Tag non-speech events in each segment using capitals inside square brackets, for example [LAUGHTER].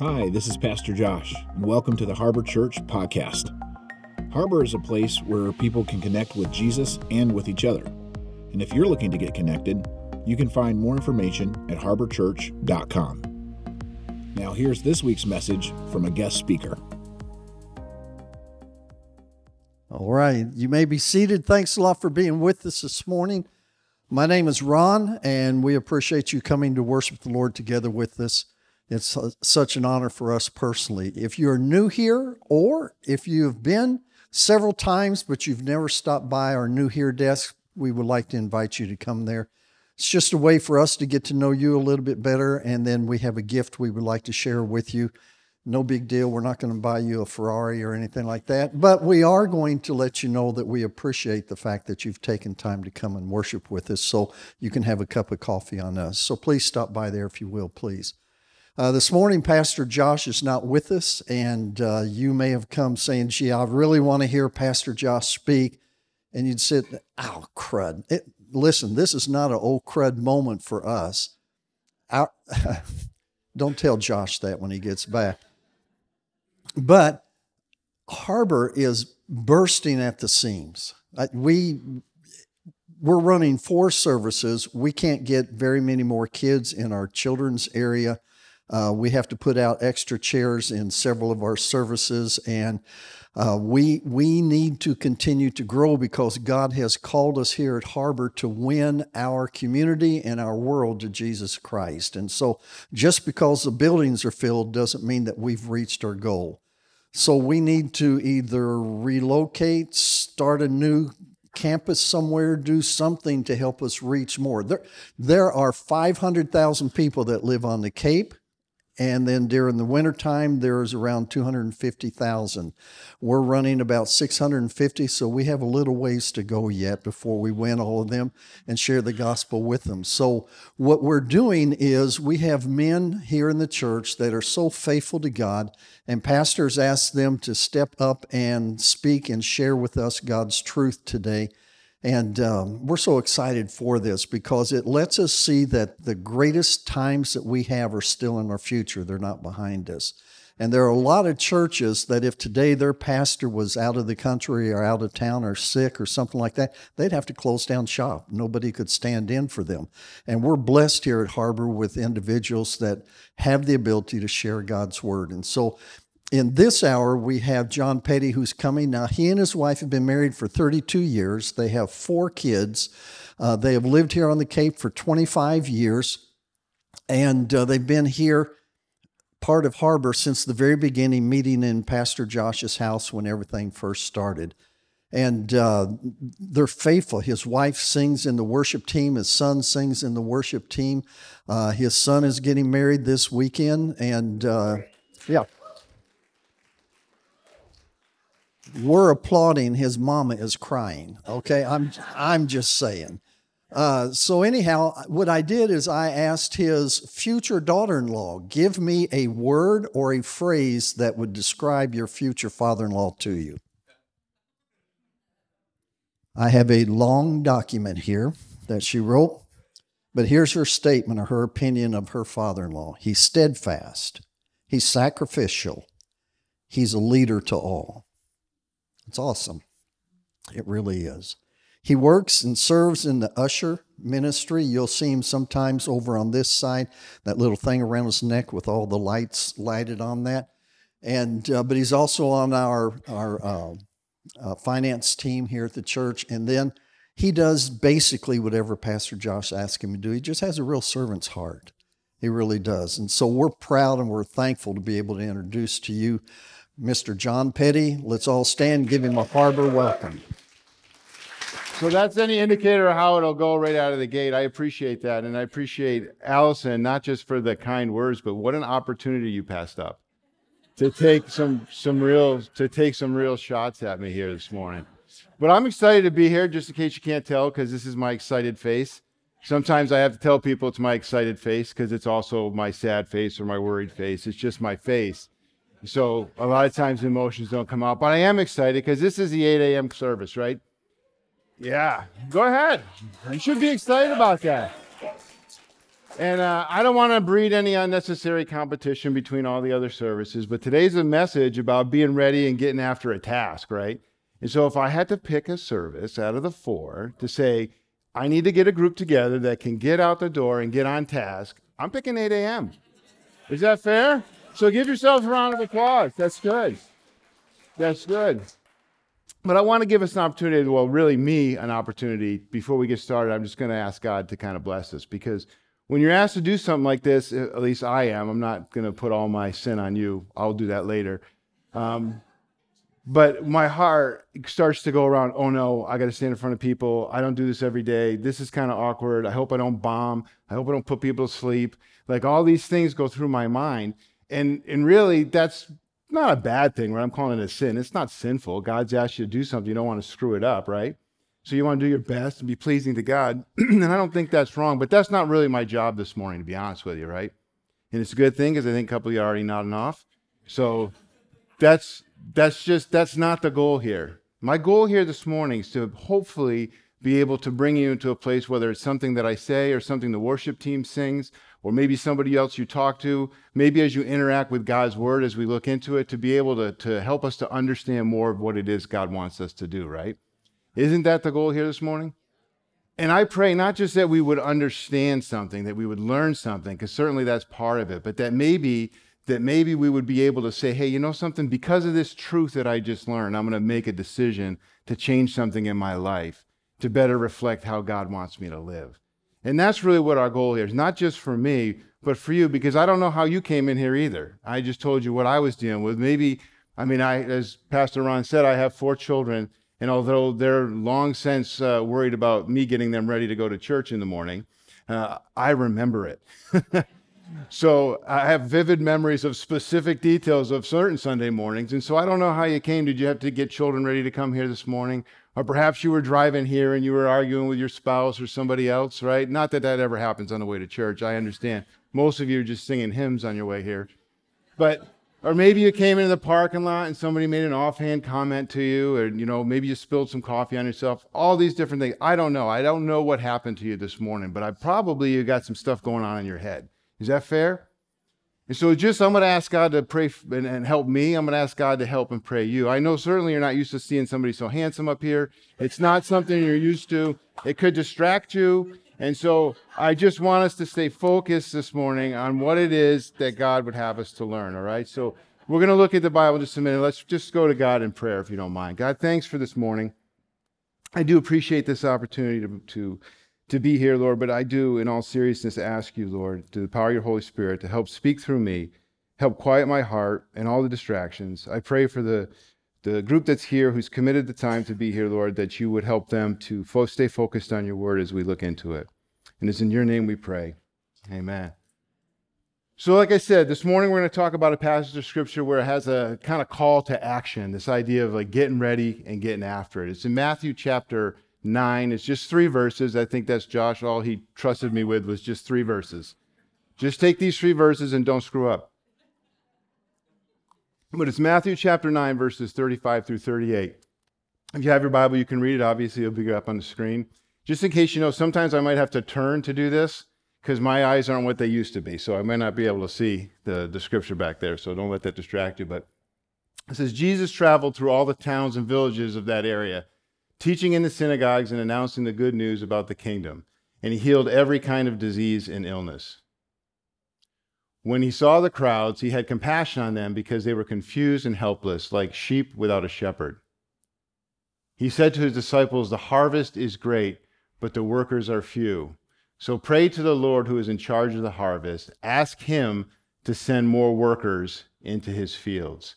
Hi, this is Pastor Josh, and welcome to the Harbor Church podcast. Harbor is a place where people can connect with Jesus and with each other. And if you're looking to get connected, you can find more information at harborchurch.com. Now, here's this week's message from a guest speaker. All right, you may be seated. Thanks a lot for being with us this morning. My name is Ron, and we appreciate you coming to worship the Lord together with us. It's such an honor for us personally. If you're new here, or if you've been several times but you've never stopped by our new here desk, we would like to invite you to come there. It's just a way for us to get to know you a little bit better, and then we have a gift we would like to share with you no big deal. We're not going to buy you a Ferrari or anything like that. But we are going to let you know that we appreciate the fact that you've taken time to come and worship with us so you can have a cup of coffee on us. So please stop by there if you will, please. Uh, this morning, Pastor Josh is not with us, and uh, you may have come saying, Gee, I really want to hear Pastor Josh speak. And you'd sit, Oh, crud. It, listen, this is not an old crud moment for us. Our, [LAUGHS] don't tell Josh that when he gets back. But Harbor is bursting at the seams. We we're running four services. We can't get very many more kids in our children's area. Uh, we have to put out extra chairs in several of our services, and uh, we we need to continue to grow because God has called us here at Harbor to win our community and our world to Jesus Christ. And so, just because the buildings are filled doesn't mean that we've reached our goal. So we need to either relocate, start a new campus somewhere, do something to help us reach more. There, there are 500,000 people that live on the Cape. And then during the wintertime, there's around 250,000. We're running about 650, so we have a little ways to go yet before we win all of them and share the gospel with them. So, what we're doing is we have men here in the church that are so faithful to God, and pastors ask them to step up and speak and share with us God's truth today. And um, we're so excited for this because it lets us see that the greatest times that we have are still in our future. They're not behind us. And there are a lot of churches that if today their pastor was out of the country or out of town or sick or something like that, they'd have to close down shop. Nobody could stand in for them. And we're blessed here at Harbor with individuals that have the ability to share God's word. And so in this hour, we have John Petty who's coming. Now, he and his wife have been married for 32 years. They have four kids. Uh, they have lived here on the Cape for 25 years, and uh, they've been here, part of Harbor, since the very beginning, meeting in Pastor Josh's house when everything first started. And uh, they're faithful. His wife sings in the worship team. His son sings in the worship team. Uh, his son is getting married this weekend, and uh, yeah. We're applauding his mama is crying okay? I'm i'm just saying. Uh, so anyhow what i did is i asked his future daughter-in-law give me a word or a phrase that would describe your future father-in-law to you. I have a long document here that she wrote but here's her statement or her opinion of her father-in-law. He's steadfast. He's sacrificial. He's a leader to all it's awesome. It really is. He works and serves in the usher ministry. You'll see him sometimes over on this side, that little thing around his neck with all the lights lighted on that. And uh, but he's also on our our uh, uh, finance team here at the church. And then he does basically whatever Pastor Josh asks him to do. He just has a real servant's heart. He really does. And so we're proud and we're thankful to be able to introduce to you Mr. John Petty. Let's all stand, give him a harbor welcome. So that's any indicator of how it'll go right out of the gate. I appreciate that. And I appreciate Allison, not just for the kind words, but what an opportunity you passed up to take some some real to take some real shots at me here this morning. But I'm excited to be here, just in case you can't tell, because this is my excited face. Sometimes I have to tell people it's my excited face because it's also my sad face or my worried face. It's just my face. So a lot of times emotions don't come out, but I am excited because this is the 8 a.m. service, right? Yeah, go ahead. You should be excited about that. And uh, I don't want to breed any unnecessary competition between all the other services, but today's a message about being ready and getting after a task, right? And so if I had to pick a service out of the four to say, I need to get a group together that can get out the door and get on task, I'm picking 8 a.m. Is that fair? So give yourselves a round of applause. That's good. That's good. But I want to give us an opportunity, well, really me an opportunity. Before we get started, I'm just going to ask God to kind of bless us because when you're asked to do something like this, at least I am, I'm not going to put all my sin on you. I'll do that later. Um, but my heart starts to go around, oh no, I got to stand in front of people. I don't do this every day. This is kind of awkward. I hope I don't bomb. I hope I don't put people to sleep. Like all these things go through my mind. And, and really, that's not a bad thing, right? I'm calling it a sin. It's not sinful. God's asked you to do something. You don't want to screw it up, right? So you want to do your best and be pleasing to God. [CLEARS THROAT] and I don't think that's wrong, but that's not really my job this morning, to be honest with you, right? And it's a good thing because I think a couple of you are already nodding off. So that's that's just that's not the goal here. My goal here this morning is to hopefully be able to bring you into a place whether it's something that I say or something the worship team sings or maybe somebody else you talk to, maybe as you interact with God's word as we look into it, to be able to, to help us to understand more of what it is God wants us to do, right? Isn't that the goal here this morning? And I pray not just that we would understand something, that we would learn something, because certainly that's part of it, but that maybe that maybe we would be able to say, hey, you know something, because of this truth that I just learned, I'm going to make a decision to change something in my life to better reflect how God wants me to live. And that's really what our goal here is, not just for me, but for you, because I don't know how you came in here either. I just told you what I was dealing with. Maybe, I mean, I, as Pastor Ron said, I have four children, and although they're long since uh, worried about me getting them ready to go to church in the morning, uh, I remember it. [LAUGHS] So I have vivid memories of specific details of certain Sunday mornings. And so I don't know how you came. Did you have to get children ready to come here this morning? Or perhaps you were driving here and you were arguing with your spouse or somebody else, right? Not that that ever happens on the way to church. I understand. Most of you are just singing hymns on your way here. But, or maybe you came into the parking lot and somebody made an offhand comment to you, or, you know, maybe you spilled some coffee on yourself. All these different things. I don't know. I don't know what happened to you this morning, but I probably you got some stuff going on in your head. Is that fair? And so just I'm going to ask God to pray and, and help me. I'm going to ask God to help and pray you. I know certainly you're not used to seeing somebody so handsome up here. It's not something you're used to. It could distract you. And so I just want us to stay focused this morning on what it is that God would have us to learn. All right. So we're going to look at the Bible just a minute. Let's just go to God in prayer if you don't mind. God, thanks for this morning. I do appreciate this opportunity to, to to be here, Lord, but I do, in all seriousness, ask you, Lord, to the power of your Holy Spirit, to help speak through me, help quiet my heart and all the distractions. I pray for the the group that's here who's committed the time to be here, Lord, that you would help them to fo- stay focused on your word as we look into it. And it's in your name we pray. Amen. So, like I said, this morning we're going to talk about a passage of scripture where it has a kind of call to action, this idea of like getting ready and getting after it. It's in Matthew chapter 9. It's just three verses. I think that's Josh. All he trusted me with was just three verses. Just take these three verses and don't screw up. But it's Matthew chapter 9, verses 35 through 38. If you have your Bible, you can read it. Obviously, it'll be up on the screen. Just in case you know, sometimes I might have to turn to do this because my eyes aren't what they used to be. So I might not be able to see the, the scripture back there. So don't let that distract you. But it says, Jesus traveled through all the towns and villages of that area teaching in the synagogues and announcing the good news about the kingdom. And he healed every kind of disease and illness. When he saw the crowds, he had compassion on them because they were confused and helpless, like sheep without a shepherd. He said to his disciples, The harvest is great, but the workers are few. So pray to the Lord who is in charge of the harvest. Ask him to send more workers into his fields.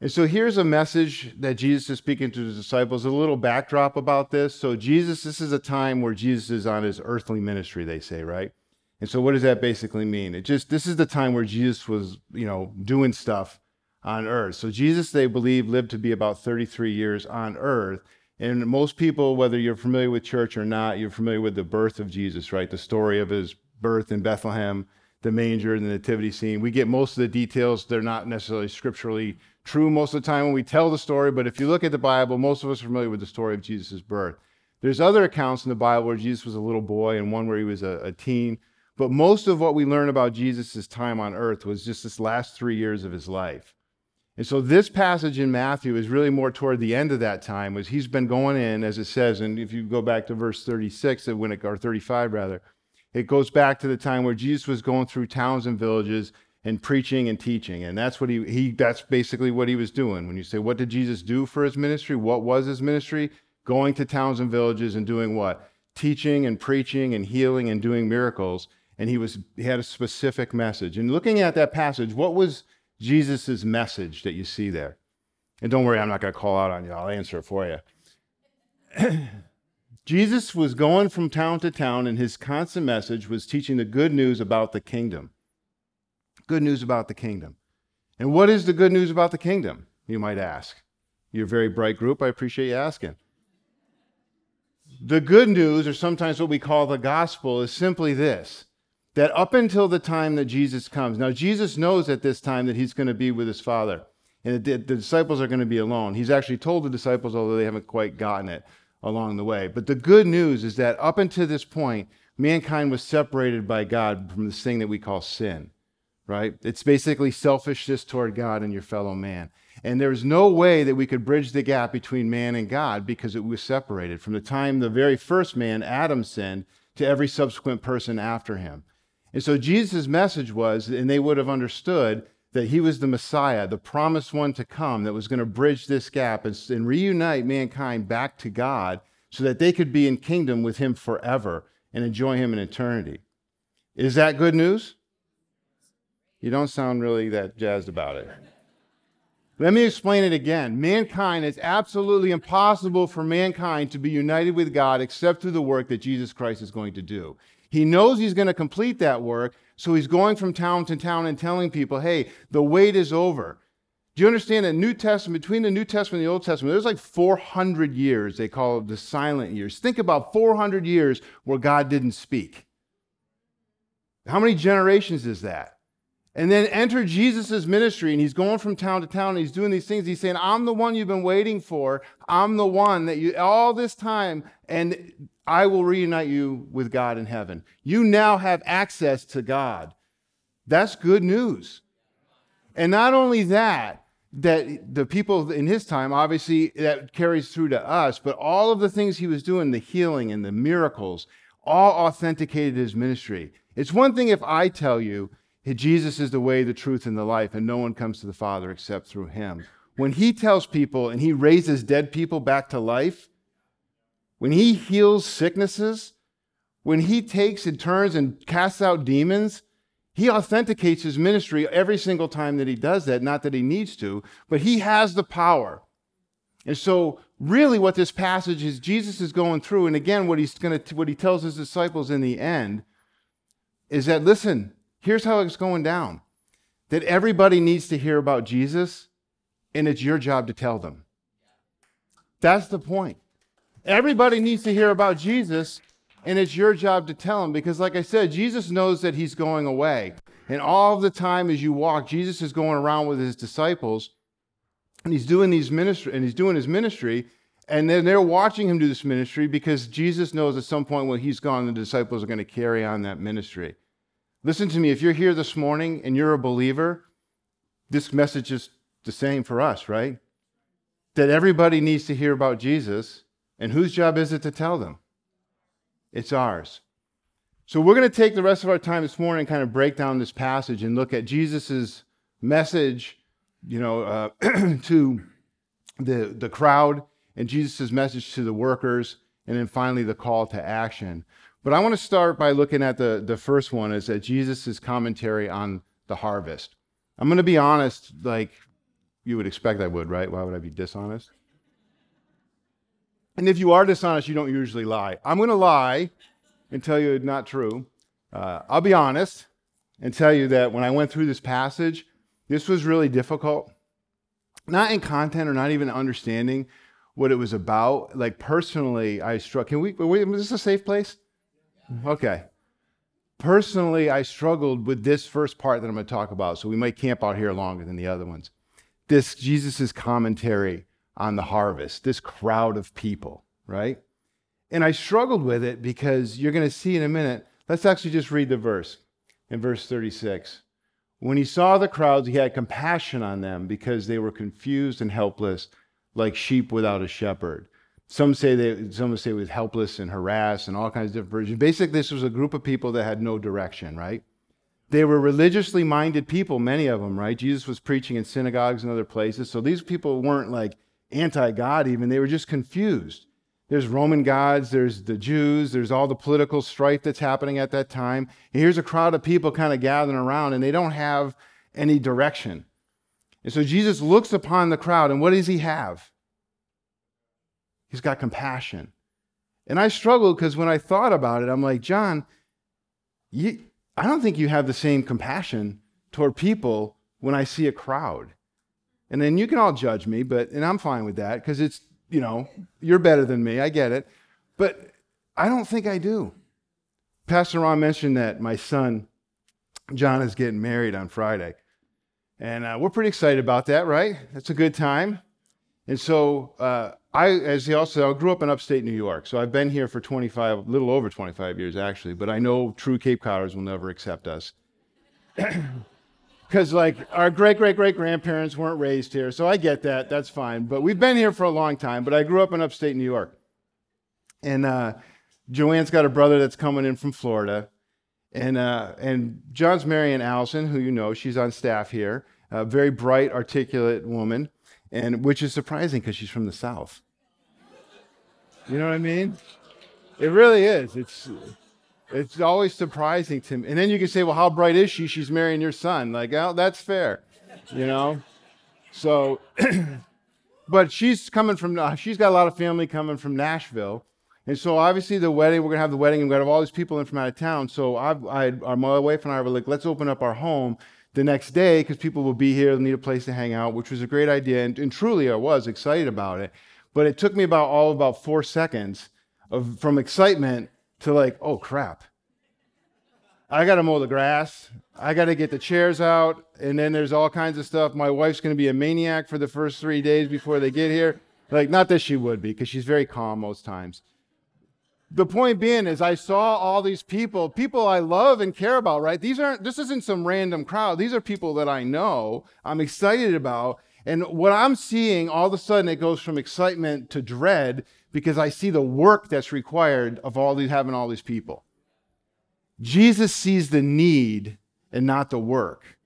And so here's a message that Jesus is speaking to his disciples, a little backdrop about this. So, Jesus, this is a time where Jesus is on his earthly ministry, they say, right? And so, what does that basically mean? It just, this is the time where Jesus was, you know, doing stuff on earth. So, Jesus, they believe, lived to be about 33 years on earth. And most people, whether you're familiar with church or not, you're familiar with the birth of Jesus, right? The story of his birth in Bethlehem, the manger, the nativity scene. We get most of the details. They're not necessarily scripturally true most of the time when we tell the story, but if you look at the Bible, most of us are familiar with the story of Jesus' birth. There's other accounts in the Bible where Jesus was a little boy and one where he was a, a teen. But most of what we learn about Jesus' time on earth was just this last three years of his life. And so this passage in Matthew is really more toward the end of that time, was he's been going in, as it says, and if you go back to verse 36, when it, or 35 rather, it goes back to the time where Jesus was going through towns and villages and preaching and teaching. And that's what he, he that's basically what he was doing. When you say, what did Jesus do for his ministry? What was his ministry? Going to towns and villages and doing what? Teaching and preaching and healing and doing miracles. And he was he had a specific message. And looking at that passage, what was Jesus' message that you see there. And don't worry, I'm not going to call out on you. I'll answer it for you. [CLEARS THROAT] Jesus was going from town to town, and his constant message was teaching the good news about the kingdom. Good news about the kingdom. And what is the good news about the kingdom, you might ask? You're a very bright group. I appreciate you asking. The good news, or sometimes what we call the gospel, is simply this that up until the time that Jesus comes, now Jesus knows at this time that he's going to be with his Father and the, the disciples are going to be alone. He's actually told the disciples, although they haven't quite gotten it along the way. But the good news is that up until this point, mankind was separated by God from this thing that we call sin, right? It's basically selfishness toward God and your fellow man. And there's no way that we could bridge the gap between man and God because it was separated from the time the very first man, Adam, sinned to every subsequent person after him. And so Jesus' message was, and they would have understood that he was the Messiah, the promised one to come that was going to bridge this gap and, and, reunite mankind back to God so that they could be in kingdom with him forever and enjoy him in eternity. Is that good news? You don't sound really that jazzed about it. Let me explain it again. Mankind, it's absolutely impossible for mankind to be united with God except through the work that Jesus Christ is going to do. He knows he's going to complete that work, so he's going from town to town and telling people, hey, the wait is over. Do you understand that New Testament, between the New Testament and the Old Testament, there's like 400 years, they call it the silent years. Think about 400 years where God didn't speak. How many generations is that? And then enter Jesus' ministry, and he's going from town to town, and he's doing these things. He's saying, I'm the one you've been waiting for. I'm the one that you, all this time, and I will reunite you with God in heaven. You now have access to God. That's good news. And not only that, that the people in his time, obviously, that carries through to us, but all of the things he was doing, the healing and the miracles, all authenticated his ministry. It's one thing if I tell you, Jesus is the way, the truth, and the life, and no one comes to the Father except through him. When he tells people and he raises dead people back to life, when he heals sicknesses, when he takes and turns and casts out demons, he authenticates his ministry every single time that he does that. Not that he needs to, but he has the power. And so, really, what this passage is, Jesus is going through, and again, what he's going to, what he tells his disciples in the end, is that listen, Here's how it's going down that everybody needs to hear about Jesus, and it's your job to tell them. That's the point. Everybody needs to hear about Jesus, and it's your job to tell them because, like I said, Jesus knows that he's going away. And all the time as you walk, Jesus is going around with his disciples, and he's doing these ministry, and he's doing his ministry, and then they're watching him do this ministry because Jesus knows at some point when he's gone, the disciples are going to carry on that ministry. Listen to me, if you're here this morning and you're a believer, this message is the same for us, right? That everybody needs to hear about Jesus, and whose job is it to tell them? It's ours. So we're going to take the rest of our time this morning and kind of break down this passage and look at Jesus' message, you know, uh, [CLEARS THROAT] to the, the crowd and Jesus' message to the workers, and then finally the call to action. But I want to start by looking at the, the first one is that Jesus' commentary on the harvest. I'm going to be honest, like you would expect I would, right? Why would I be dishonest? And if you are dishonest, you don't usually lie. I'm going to lie and tell you it's not true. Uh, I'll be honest and tell you that when I went through this passage, this was really difficult. Not in content or not even understanding what it was about. Like personally, I struck. Can we? Wait, Is this a safe place? Okay. Personally, I struggled with this first part that I'm going to talk about, so we might camp out here longer than the other ones. This Jesus' commentary on the harvest, this crowd of people, right? And I struggled with it because you're going to see in a minute, Let's actually just read the verse in verse 36. When he saw the crowds, he had compassion on them because they were confused and helpless, like sheep without a shepherd. Some say they, some say was helpless and harassed and all kinds of different versions. Basically, this was a group of people that had no direction, right? They were religiously minded people, many of them, right? Jesus was preaching in synagogues and other places. So these people weren't like anti God, even. They were just confused. There's Roman gods, there's the Jews, there's all the political strife that's happening at that time. And here's a crowd of people kind of gathering around, and they don't have any direction. And so Jesus looks upon the crowd, and what does he have? He's got compassion. And I struggled because when I thought about it, I'm like, John, you, I don't think you have the same compassion toward people when I see a crowd. And then you can all judge me, but and I'm fine with that because it's, you know, you're better than me. I get it. But I don't think I do. Pastor Ron mentioned that my son, John, is getting married on Friday. And uh, we're pretty excited about that, right? That's a good time. And so uh, I, as he also said, I grew up in upstate New York. So I've been here for 25, a little over 25 years actually. But I know true Cape Codders will never accept us. [CLEARS THROAT] Because like our great great great grandparents weren't raised here. So I get that. That's fine. But we've been here for a long time. But I grew up in upstate New York. And uh, Joanne's got a brother that's coming in from Florida. And, uh, and John's marrying Allison, who you know, she's on staff here. A very bright, articulate woman and which is surprising because she's from the South. You know what I mean? It really is. It's it's always surprising to me. And then you can say, well, how bright is she? She's marrying your son. Like, oh, that's fair. You know? So, [CLEARS THROAT] but she's coming from, uh, she's got a lot of family coming from Nashville. And so obviously the wedding, we're going to have the wedding and we're going to have all these people in from out of town. So I, I, our, my wife and I were like, let's open up our home the next day because people will be here, they'll need a place to hang out, which was a great idea. And, and, truly, I was excited about it. But it took me about all about four seconds of from excitement to like, oh crap. I got to mow the grass. I got to get the chairs out. And then there's all kinds of stuff. My wife's going to be a maniac for the first three days before they get here. Like, not that she would be, because she's very calm most times the point being is I saw all these people, people I love and care about, right? These aren't, this isn't some random crowd. These are people that I know, I'm excited about. And what I'm seeing, all of a sudden, it goes from excitement to dread because I see the work that's required of all these, having all these people. Jesus sees the need and not the work,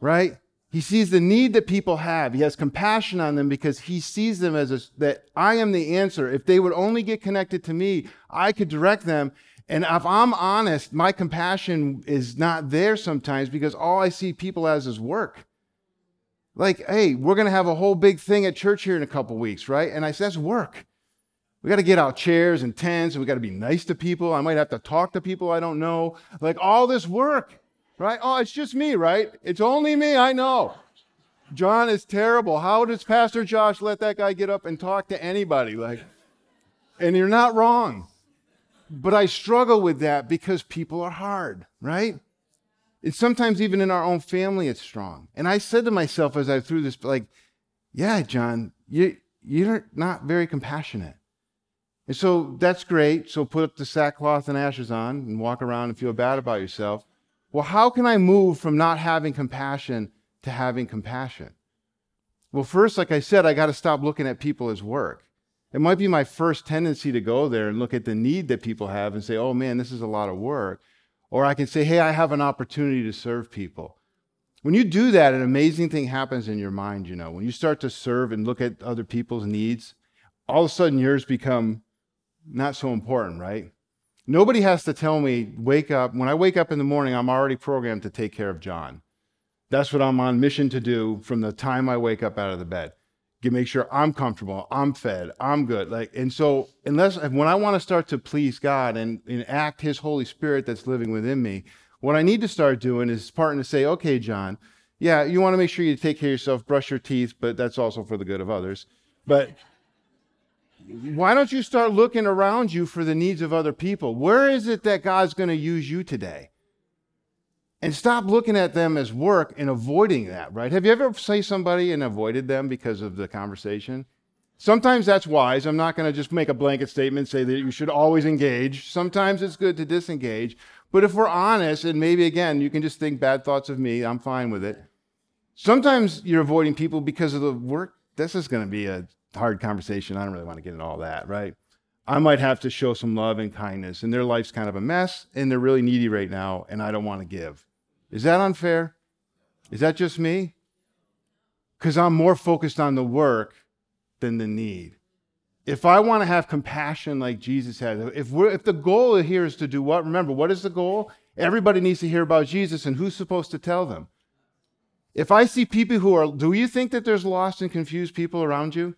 right? He sees the need that people have. He has compassion on them because he sees them as a, that I am the answer. If they would only get connected to me, I could direct them. And if I'm honest, my compassion is not there sometimes because all I see people as is work. Like, hey, we're going to have a whole big thing at church here in a couple weeks, right? And I said, that's work. We got to get out chairs and tents and we got to be nice to people. I might have to talk to people I don't know. Like all this work right? Oh, it's just me, right? It's only me, I know. John is terrible. How does Pastor Josh let that guy get up and talk to anybody? Like, and you're not wrong. But I struggle with that because people are hard, right? And sometimes even in our own family, it's strong. And I said to myself as I threw this, like, yeah, John, you, you're not very compassionate. And so that's great. So put up the sackcloth and ashes on and walk around and feel bad about yourself well, how can I move from not having compassion to having compassion? Well, first, like I said, I got to stop looking at people as work. It might be my first tendency to go there and look at the need that people have and say, oh man, this is a lot of work. Or I can say, hey, I have an opportunity to serve people. When you do that, an amazing thing happens in your mind, you know. When you start to serve and look at other people's needs, all of a sudden yours become not so important, right? Nobody has to tell me, wake up. When I wake up in the morning, I'm already programmed to take care of John. That's what I'm on mission to do from the time I wake up out of the bed. Get make sure I'm comfortable, I'm fed, I'm good. Like, and so unless when I want to start to please God and, and act His Holy Spirit that's living within me, what I need to start doing is starting to say, okay, John, yeah, you want to make sure you take care of yourself, brush your teeth, but that's also for the good of others. But why don't you start looking around you for the needs of other people? Where is it that God's going to use you today? And stop looking at them as work and avoiding that, right? Have you ever say somebody and avoided them because of the conversation? Sometimes that's wise. I'm not going to just make a blanket statement say that you should always engage. Sometimes it's good to disengage. But if we're honest, and maybe again, you can just think bad thoughts of me, I'm fine with it. Sometimes you're avoiding people because of the work. This is going to be a hard conversation. I don't really want to get into all that, right? I might have to show some love and kindness, and their life's kind of a mess, and they're really needy right now, and I don't want to give. Is that unfair? Is that just me? Because I'm more focused on the work than the need. If I want to have compassion like Jesus had, if, we're, if the goal here is to do what? Remember, what is the goal? Everybody needs to hear about Jesus, and who's supposed to tell them? If I see people who are, do you think that there's lost and confused people around you?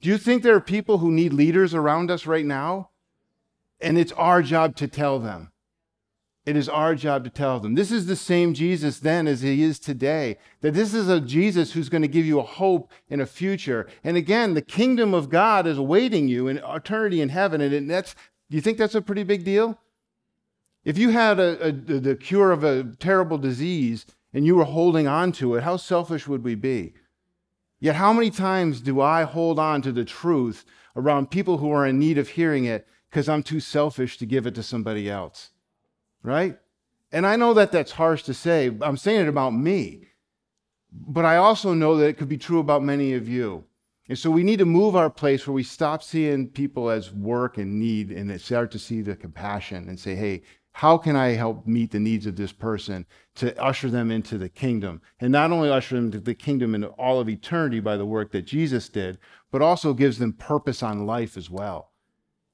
Do you think there are people who need leaders around us right now? And it's our job to tell them. It is our job to tell them. This is the same Jesus then as he is today. That this is a Jesus who's going to give you a hope and a future. And again, the kingdom of God is awaiting you in eternity in heaven. And that's, do you think that's a pretty big deal? If you had a, a, the cure of a terrible disease and you were holding on to it, how selfish would we be? Yet, how many times do I hold on to the truth around people who are in need of hearing it because I'm too selfish to give it to somebody else? right? And I know that that's harsh to say. I'm saying it about me. But I also know that it could be true about many of you. And so we need to move our place where we stop seeing people as work and need and start to see the compassion and say, hey, how can I help meet the needs of this person to usher them into the kingdom? And not only usher them into the kingdom into all of eternity by the work that Jesus did, but also gives them purpose on life as well.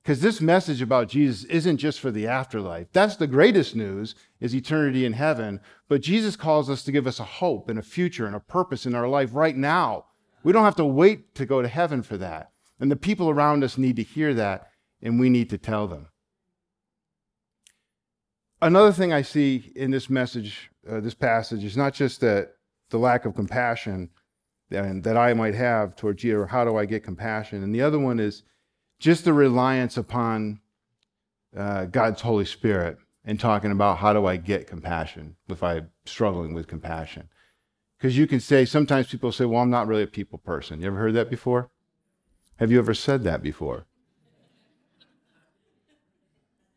Because this message about Jesus isn't just for the afterlife. That's the greatest news is eternity in heaven. But Jesus calls us to give us a hope and a future and a purpose in our life right now. We don't have to wait to go to heaven for that. And the people around us need to hear that, and we need to tell them. Another thing I see in this message, uh, this passage, is not just that the lack of compassion that, that I might have towards you, or how do I get compassion? And the other one is just the reliance upon uh, God's Holy Spirit and talking about how do I get compassion if I'm struggling with compassion. Because you can say, sometimes people say, well, I'm not really a people person. You ever heard that before? Have you ever said that before?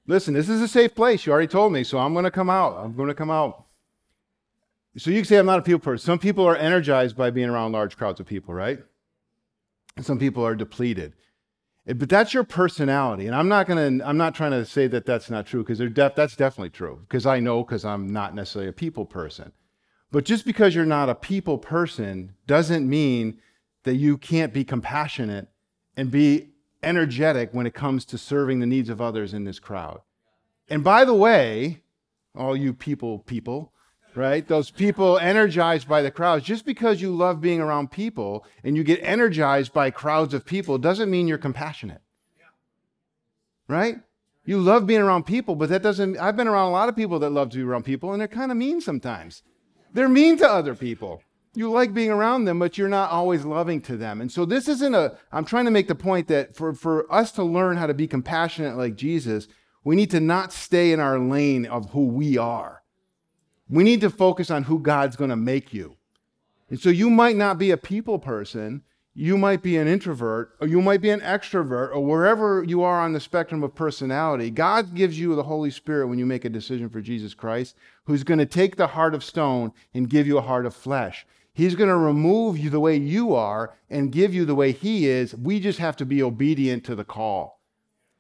Listen, this is a safe place. You already told me, so I'm going to come out. I'm going to come out. So you can say I'm not a people person. Some people are energized by being around large crowds of people, right? And some people are depleted. But that's your personality. And I'm not going to, I'm not trying to say that that's not true because def, that's definitely true because I know because I'm not necessarily a people person. But just because you're not a people person doesn't mean that you can't be compassionate and be energetic when it comes to serving the needs of others in this crowd. And by the way, all you people, people, right? Those people energized by the crowds. Just because you love being around people and you get energized by crowds of people doesn't mean you're compassionate. Right? You love being around people, but that doesn't. I've been around a lot of people that love to be around people, and they're kind of mean sometimes. They're mean to other people. You like being around them, but you're not always loving to them. And so this isn't a, I'm trying to make the point that for, for us to learn how to be compassionate like Jesus, we need to not stay in our lane of who we are. We need to focus on who God's going to make you. And so you might not be a people person, you might be an introvert, or you might be an extrovert, or wherever you are on the spectrum of personality. God gives you the Holy Spirit when you make a decision for Jesus Christ, who's going to take the heart of stone and give you a heart of flesh. He's going to remove you the way you are and give you the way He is. We just have to be obedient to the call.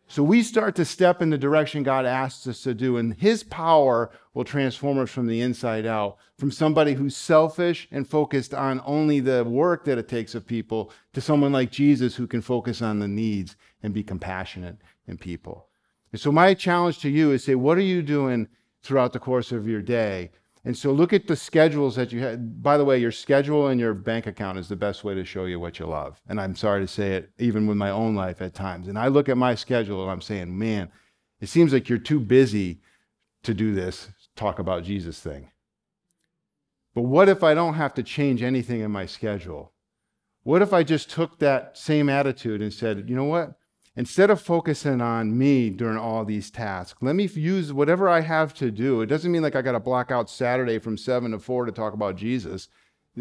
So we start to step in the direction God asks us to do, and His power will transform us from the inside out, from somebody who's selfish and focused on only the work that it takes of people to someone like Jesus who can focus on the needs and be compassionate in people. And so my challenge to you is say, what are you doing throughout the course of your day and so look at the schedules that you have. By the way, your schedule and your bank account is the best way to show you what you love. And I'm sorry to say it, even with my own life at times. And I look at my schedule and I'm saying, man, it seems like you're too busy to do this talk about Jesus thing. But what if I don't have to change anything in my schedule? What if I just took that same attitude and said, you know what? Instead of focusing on me during all these tasks, let me use whatever I have to do. It doesn't mean like I got to block out Saturday from 7 to 4 to talk about Jesus.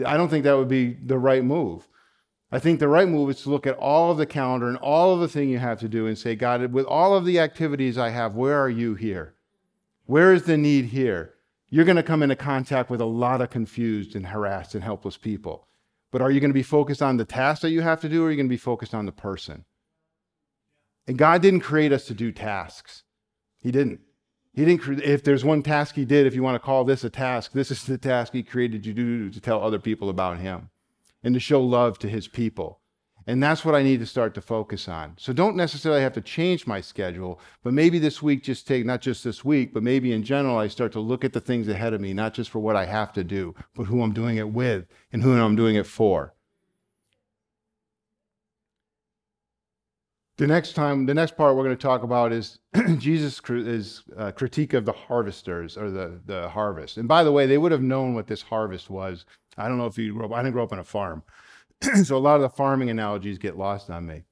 I don't think that would be the right move. I think the right move is to look at all of the calendar and all of the thing you have to do and say, God, with all of the activities I have, where are you here? Where is the need here? You're going to come into contact with a lot of confused and harassed and helpless people. But are you going to be focused on the task that you have to do, or are you going to be focused on the person? And God didn't create us to do tasks. He didn't. He didn't. If there's one task He did, if you want to call this a task, this is the task He created you to do to tell other people about Him and to show love to His people. And that's what I need to start to focus on. So don't necessarily have to change my schedule, but maybe this week just take, not just this week, but maybe in general, I start to look at the things ahead of me, not just for what I have to do, but who I'm doing it with and who I'm doing it for. The next time, the next part we're going to talk about is [CLEARS THROAT] Jesus' is uh, critique of the harvesters or the, the harvest. And by the way, they would have known what this harvest was. I don't know if you grew up, I didn't grow up on a farm. [CLEARS THROAT] so a lot of the farming analogies get lost on me.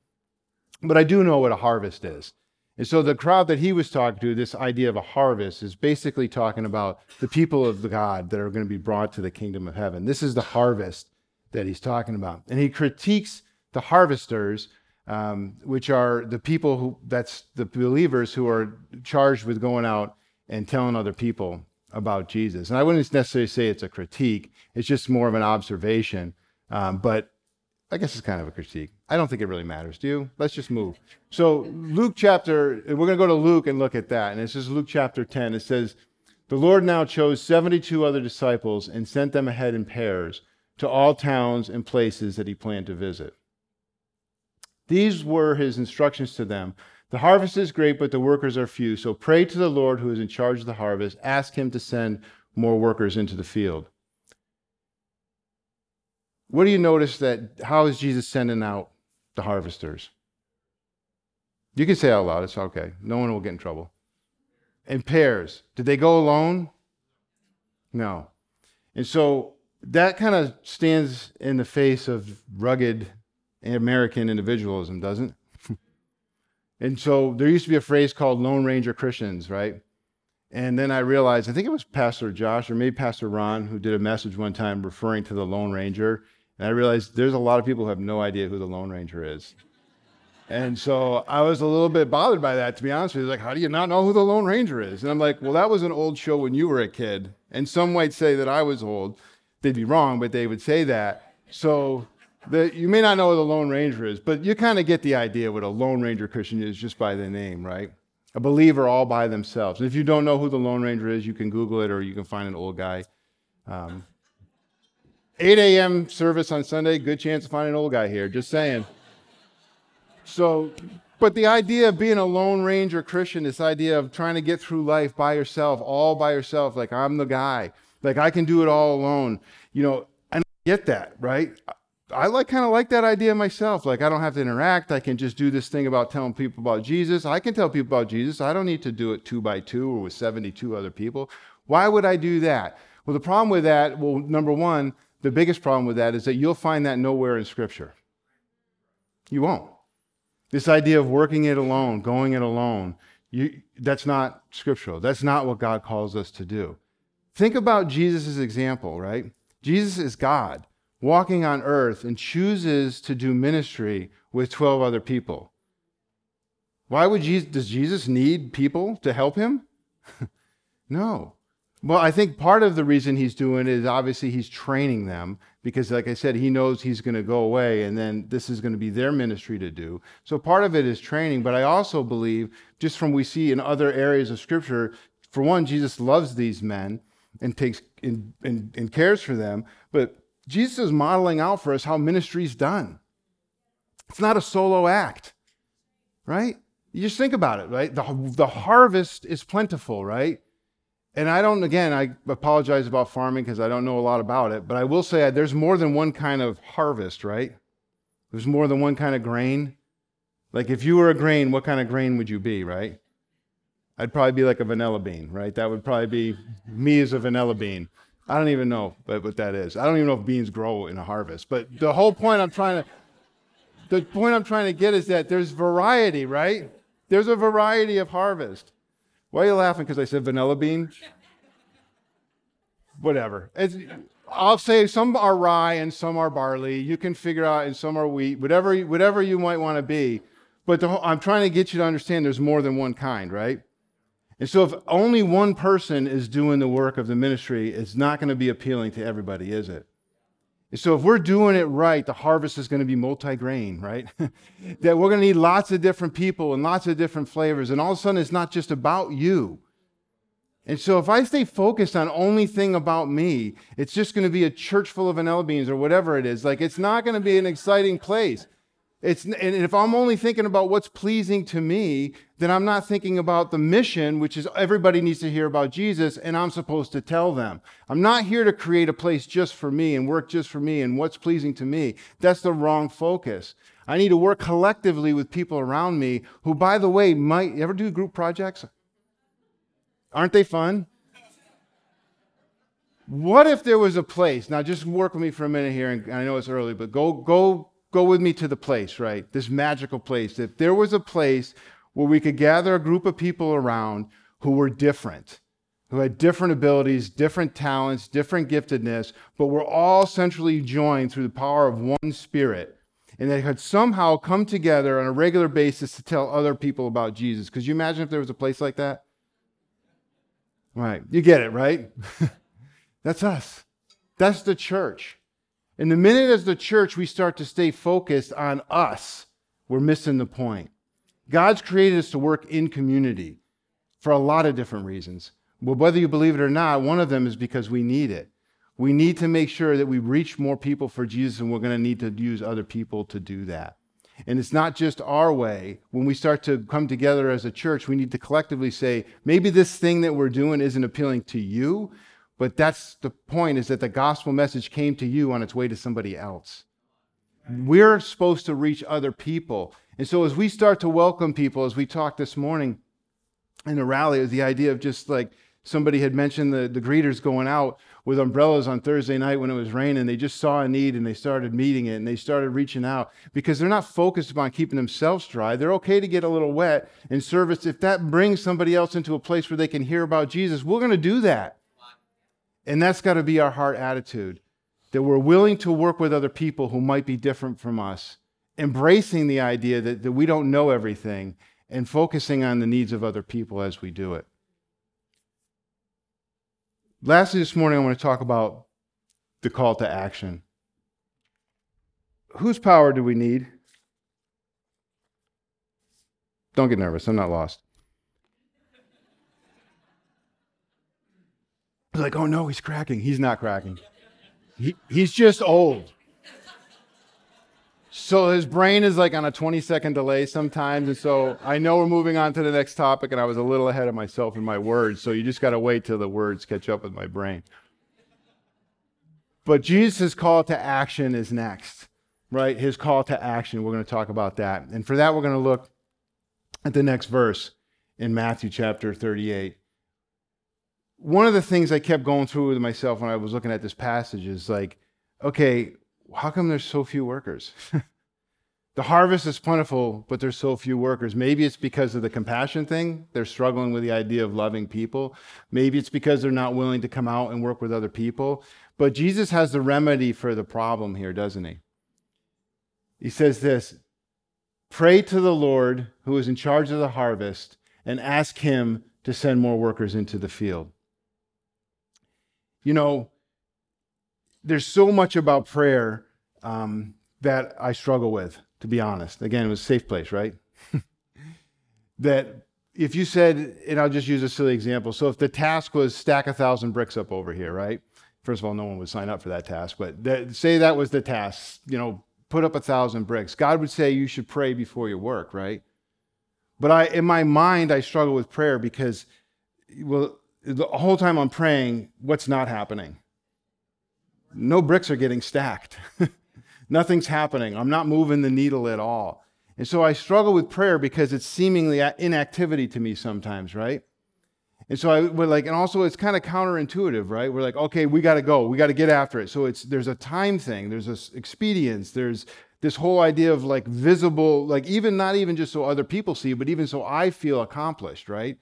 But I do know what a harvest is. And so the crowd that he was talking to, this idea of a harvest, is basically talking about the people of God that are going to be brought to the kingdom of heaven. This is the harvest that he's talking about. And he critiques the harvesters, um, which are the people who, that's the believers who are charged with going out and telling other people about Jesus. And I wouldn't necessarily say it's a critique, it's just more of an observation. Um, but I guess it's kind of a critique. I don't think it really matters. Do you? Let's just move. So, Luke chapter, we're going to go to Luke and look at that. And this is Luke chapter 10. It says, The Lord now chose 72 other disciples and sent them ahead in pairs to all towns and places that he planned to visit. These were his instructions to them. The harvest is great, but the workers are few. So pray to the Lord who is in charge of the harvest. Ask him to send more workers into the field. What do you notice that how is Jesus sending out the harvesters? You can say out loud, it's okay. No one will get in trouble. In pairs. Did they go alone? No. And so that kind of stands in the face of rugged American individualism, doesn't [LAUGHS] and so there used to be a phrase called Lone Ranger Christians, right? And then I realized, I think it was Pastor Josh or maybe Pastor Ron who did a message one time referring to the Lone Ranger. And I realized there's a lot of people who have no idea who the Lone Ranger is. And so I was a little bit bothered by that, to be honest with you. Like, how do you not know who the Lone Ranger is? And I'm like, well, that was an old show when you were a kid. And some might say that I was old. They'd be wrong, but they would say that. So the, you may not know who the Lone Ranger is, but you kind of get the idea what a Lone Ranger Christian is just by the name, right? A believer all by themselves. And if you don't know who the Lone Ranger is, you can Google it or you can find an old guy. Um, 8 a.m. service on Sunday, good chance to find an old guy here, just saying. So, but the idea of being a Lone Ranger Christian, this idea of trying to get through life by yourself, all by yourself, like I'm the guy, like I can do it all alone, you know, and I get that, right? I like kind of like that idea myself. Like I don't have to interact. I can just do this thing about telling people about Jesus. I can tell people about Jesus. I don't need to do it two by two or with 72 other people. Why would I do that? Well, the problem with that, well, number one, the biggest problem with that is that you'll find that nowhere in Scripture. You won't. This idea of working it alone, going it alone, you, that's not scriptural. That's not what God calls us to do. Think about Jesus' example, right? Jesus is God walking on earth and chooses to do ministry with 12 other people. Why would Jesus, does Jesus need people to help him? [LAUGHS] no. Well, I think part of the reason he's doing it is obviously he's training them because, like I said, he knows he's going to go away and then this is going to be their ministry to do. So part of it is training, but I also believe, just from we see in other areas of Scripture, for one, Jesus loves these men and takes and, and, and cares for them, but Jesus is modeling out for us how ministry is done. It's not a solo act, right? You just think about it, right? The, the harvest is plentiful, right? And I don't, again, I apologize about farming because I don't know a lot about it, but I will say there's more than one kind of harvest, right? There's more than one kind of grain. Like if you were a grain, what kind of grain would you be, right? I'd probably be like a vanilla bean, right? That would probably be me as a vanilla bean. I don't even know what that is. I don't even know if beans grow in a harvest. But the whole point I'm trying to, the point I'm trying to get is that there's variety, right? There's a variety of harvest. Why are you laughing? Because I said vanilla bean? Whatever. It's, I'll say some are rye and some are barley. You can figure out, and some are wheat, whatever, whatever you might want to be. But the, I'm trying to get you to understand there's more than one kind, right? And so if only one person is doing the work of the ministry, it's not going to be appealing to everybody, is it? And so if we're doing it right, the harvest is going to be multi-grain, right? [LAUGHS] that we're going to need lots of different people and lots of different flavors. And all of a sudden, it's not just about you. And so if I stay focused on only thing about me, it's just going to be a church full of vanilla beans or whatever it is. Like it's not going to be an exciting place. It's, and if I'm only thinking about what's pleasing to me, then I'm not thinking about the mission, which is everybody needs to hear about Jesus, and I'm supposed to tell them. I'm not here to create a place just for me and work just for me and what's pleasing to me. That's the wrong focus. I need to work collectively with people around me who, by the way, might ever do group projects? Aren't they fun? What if there was a place? Now, just work with me for a minute here, and I know it's early, but go, go, go with me to the place, right? This magical place. If there was a place where we could gather a group of people around who were different, who had different abilities, different talents, different giftedness, but were all centrally joined through the power of one spirit, and they had somehow come together on a regular basis to tell other people about Jesus. Could you imagine if there was a place like that? Right. You get it, right? [LAUGHS] That's us. That's the church. And the minute as the church we start to stay focused on us, we're missing the point. God's created us to work in community for a lot of different reasons. Well, whether you believe it or not, one of them is because we need it. We need to make sure that we reach more people for Jesus, and we're going to need to use other people to do that. And it's not just our way. When we start to come together as a church, we need to collectively say, maybe this thing that we're doing isn't appealing to you, but that's the point is that the gospel message came to you on its way to somebody else. We're supposed to reach other people. And so as we start to welcome people, as we talked this morning in the rally, is the idea of just like somebody had mentioned the, the greeters going out with umbrellas on Thursday night when it was raining. They just saw a need and they started meeting it and they started reaching out because they're not focused upon keeping themselves dry. They're okay to get a little wet in service. If that brings somebody else into a place where they can hear about Jesus, we're going to do that. And that's got to be our heart attitude that we're willing to work with other people who might be different from us, embracing the idea that, that we don't know everything and focusing on the needs of other people as we do it. Lastly, this morning, I want to talk about the call to action. Whose power do we need? Don't get nervous. I'm not lost. Like, oh no, he's cracking. He's not cracking. He, he's just old. So his brain is like on a 20 second delay sometimes. And so I know we're moving on to the next topic, and I was a little ahead of myself in my words. So you just got to wait till the words catch up with my brain. But Jesus' call to action is next, right? His call to action. We're going to talk about that. And for that, we're going to look at the next verse in Matthew chapter 38. One of the things I kept going through with myself when I was looking at this passage is like, okay, how come there's so few workers? [LAUGHS] the harvest is plentiful, but there's so few workers. Maybe it's because of the compassion thing. They're struggling with the idea of loving people. Maybe it's because they're not willing to come out and work with other people. But Jesus has the remedy for the problem here, doesn't he? He says this Pray to the Lord who is in charge of the harvest and ask him to send more workers into the field. You know, there's so much about prayer um, that I struggle with, to be honest. Again, it was a safe place, right? [LAUGHS] that if you said, and I'll just use a silly example. So if the task was stack a thousand bricks up over here, right? First of all, no one would sign up for that task, but that, say that was the task, you know, put up a thousand bricks. God would say you should pray before you work, right? But I, in my mind, I struggle with prayer because, well, the whole time I'm praying, what's not happening? no bricks are getting stacked. [LAUGHS] Nothing's happening. I'm not moving the needle at all. And so I struggle with prayer because it's seemingly inactivity to me sometimes, right? And so I would like, and also it's kind of counterintuitive, right? We're like, okay, we got to go, we got to get after it. So it's there's a time thing, there's this expedience, there's this whole idea of like visible, like even not even just so other people see, but even so I feel accomplished, right?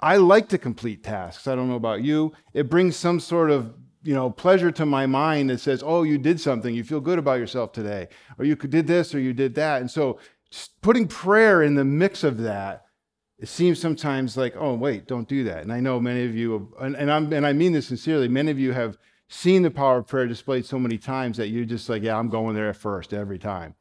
I like to complete tasks. I don't know about you. It brings some sort of you know, pleasure to my mind that says, oh, you did something, you feel good about yourself today, or you did this or you did that. And so putting prayer in the mix of that, it seems sometimes like, oh, wait, don't do that. And I know many of you, have, and, and, and I mean this sincerely, many of you have seen the power of prayer displayed so many times that you're just like, yeah, I'm going there first every time.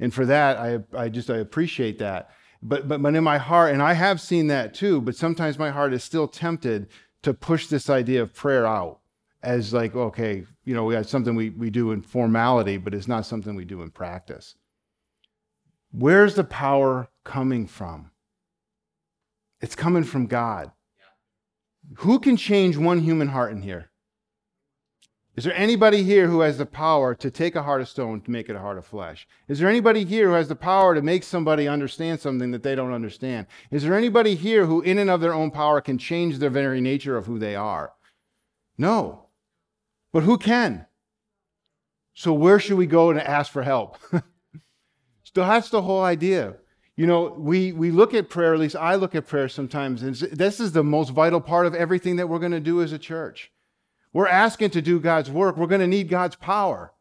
And for that, I, I just, I appreciate that. But, but, but in my heart, and I have seen that too, but sometimes my heart is still tempted to push this idea of prayer out as like, okay, you know, we got something we, we do in formality, but it's not something we do in practice. Where's the power coming from? It's coming from God. Who can change one human heart in here? Is there anybody here who has the power to take a heart of stone to make it a heart of flesh? Is there anybody here who has the power to make somebody understand something that they don't understand? Is there anybody here who, in and of their own power, can change their very nature of who they are? No. But who can? So, where should we go to ask for help? [LAUGHS] so, that's the whole idea. You know, we, we look at prayer, at least I look at prayer sometimes, and this is the most vital part of everything that we're going to do as a church. We're asking to do God's work. We're going to need God's power.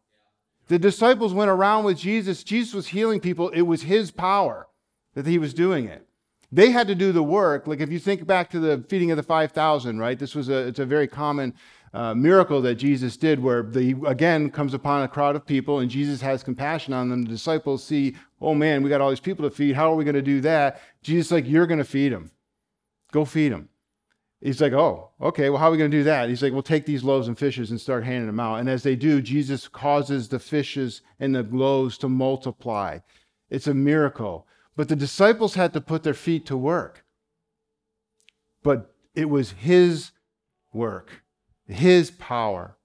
The disciples went around with Jesus. Jesus was healing people. It was his power that he was doing it. They had to do the work. Like if you think back to the feeding of the 5,000, right? This was a, it's a very common uh, miracle that Jesus did where the, again, comes upon a crowd of people and Jesus has compassion on them. The disciples see, oh man, we got all these people to feed. How are we going to do that? Jesus like, you're going to feed them. Go feed them. He's like, oh, okay, well, how are we going to do that? He's like, well, take these loaves and fishes and start handing them out. And as they do, Jesus causes the fishes and the loaves to multiply. It's a miracle. But the disciples had to put their feet to work. But it was his work, his power.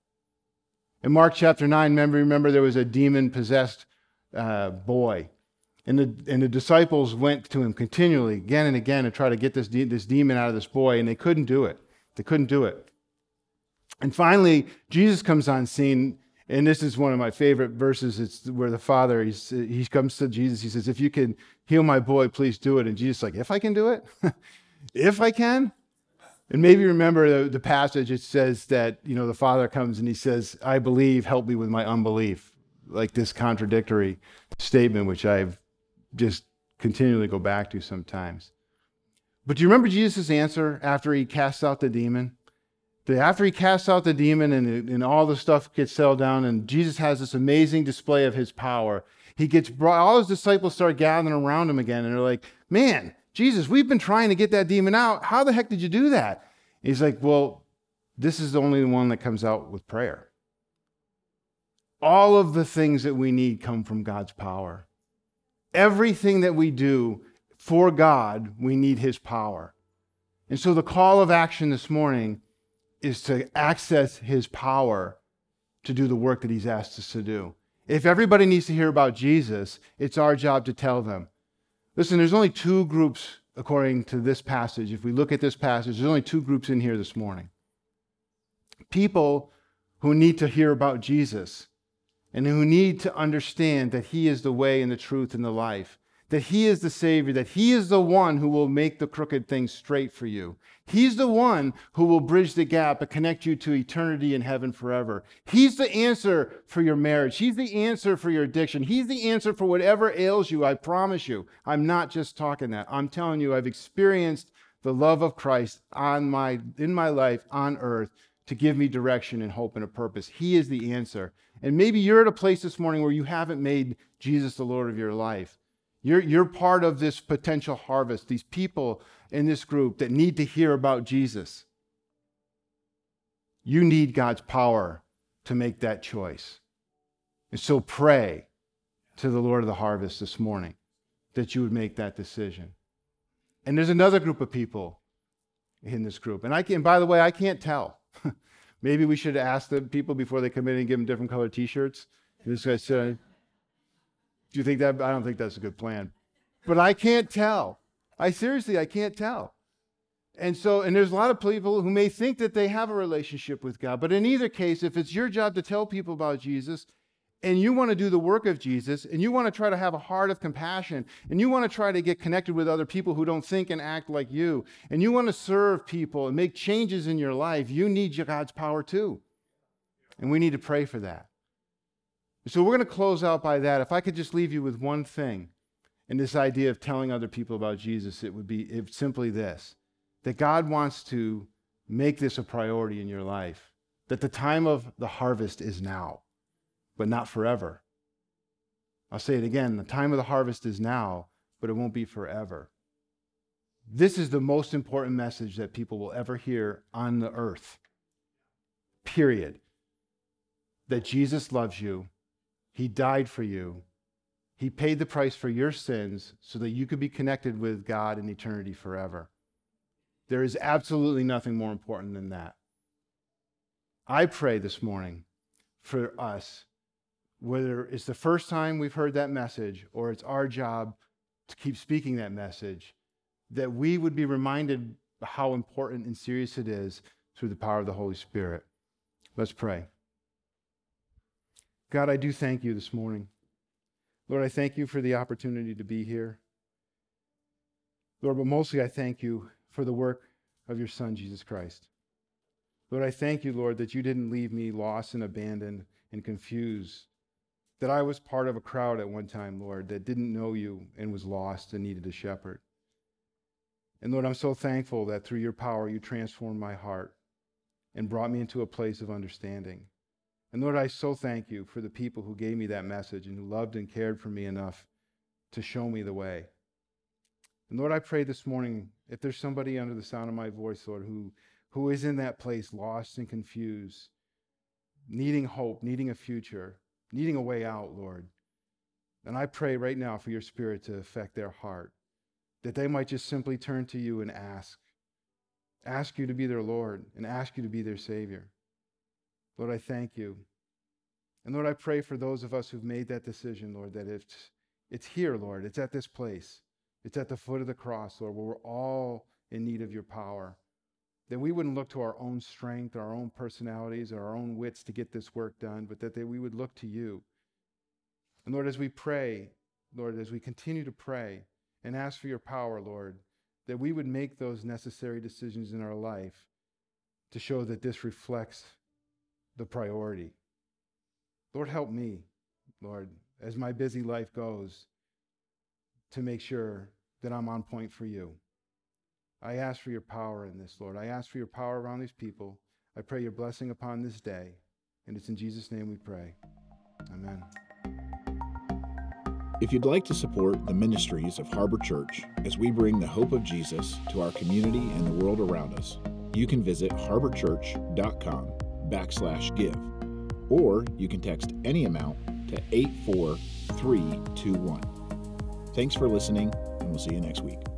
In Mark chapter 9, remember, remember there was a demon possessed uh, boy and the, and the disciples went to him continually, again and again, to try to get this, de- this demon out of this boy, and they couldn't do it. They couldn't do it. And finally, Jesus comes on scene, and this is one of my favorite verses. It's where the father, he's, he comes to Jesus, he says, If you can heal my boy, please do it. And Jesus is like, If I can do it? [LAUGHS] if I can? And maybe remember the, the passage, it says that, you know, the father comes and he says, I believe, help me with my unbelief. Like this contradictory statement, which I've just continually go back to sometimes. But do you remember Jesus' answer after he casts out the demon? After he casts out the demon and, and all the stuff gets settled down, and Jesus has this amazing display of his power, he gets brought, all his disciples start gathering around him again, and they're like, Man, Jesus, we've been trying to get that demon out. How the heck did you do that? And he's like, Well, this is the only one that comes out with prayer. All of the things that we need come from God's power. Everything that we do for God, we need His power. And so the call of action this morning is to access His power to do the work that He's asked us to do. If everybody needs to hear about Jesus, it's our job to tell them. Listen, there's only two groups, according to this passage. If we look at this passage, there's only two groups in here this morning people who need to hear about Jesus and who need to understand that He is the way and the truth and the life, that He is the Savior, that He is the one who will make the crooked things straight for you. He's the one who will bridge the gap and connect you to eternity in heaven forever. He's the answer for your marriage. He's the answer for your addiction. He's the answer for whatever ails you. I promise you. I'm not just talking that. I'm telling you, I've experienced the love of Christ on my, in my life on earth to give me direction and hope and a purpose. He is the answer. And maybe you're at a place this morning where you haven't made Jesus the Lord of your life. You're, you're part of this potential harvest, these people in this group that need to hear about Jesus. You need God's power to make that choice. And so pray to the Lord of the harvest this morning that you would make that decision. And there's another group of people in this group. And I can, by the way, I can't tell. [LAUGHS] Maybe we should ask the people before they come in and give them different colored T-shirts. This guy said, "Do you think that?" I don't think that's a good plan, but I can't tell. I seriously, I can't tell. And so, and there's a lot of people who may think that they have a relationship with God, but in either case, if it's your job to tell people about Jesus, and you want to do the work of Jesus and you want to try to have a heart of compassion and you want to try to get connected with other people who don't think and act like you and you want to serve people and make changes in your life, you need God's power too. And we need to pray for that. So we're going to close out by that. If I could just leave you with one thing in this idea of telling other people about Jesus, it would be simply this that God wants to make this a priority in your life, that the time of the harvest is now, but not forever. I'll say it again the time of the harvest is now, but it won't be forever. This is the most important message that people will ever hear on the earth. Period. That Jesus loves you, He died for you, He paid the price for your sins so that you could be connected with God in eternity forever. There is absolutely nothing more important than that. I pray this morning for us, whether it's the first time we've heard that message or it's our job to keep speaking that message, that we would be reminded how important and serious it is through the power of the Holy Spirit. Let's pray. God, I do thank you this morning. Lord, I thank you for the opportunity to be here. Lord, but mostly I thank you for the work of your Son, Jesus Christ. Lord, I thank you, Lord, that you didn't leave me lost and abandoned and confused, that I was part of a crowd at one time, Lord, that didn't know you and was lost and needed a shepherd. And Lord, I'm so thankful that through your power you transformed my heart and brought me into a place of understanding. And Lord, I so thank you for the people who gave me that message and who loved and cared for me enough to show me the way. And Lord, I pray this morning, if there's somebody under the sound of my voice, Lord, who, who is in that place, lost and confused, needing hope, needing a future, needing a way out, Lord, and I pray right now for your spirit to affect their heart that they might just simply turn to you and ask. Ask you to be their Lord and ask you to be their Savior. Lord, I thank you. And Lord, I pray for those of us who've made that decision, Lord, that it's, it's here, Lord. It's at this place. It's at the foot of the cross, Lord, where we're all in need of your power. That we wouldn't look to our own strength, our own personalities, or our own wits to get this work done, but that they, we would look to you. And Lord, as we pray, Lord, as we continue to pray, and ask for your power, Lord, that we would make those necessary decisions in our life to show that this reflects the priority. Lord, help me, Lord, as my busy life goes, to make sure that I'm on point for you. I ask for your power in this, Lord. I ask for your power around these people. I pray your blessing upon this day. And it's in Jesus' name we pray. Amen. If you'd like to support the ministries of Harbor Church as we bring the hope of Jesus to our community and the world around us, you can visit harborchurch.com backslash give, or you can text any amount to 84321. Thanks for listening, and we'll see you next week.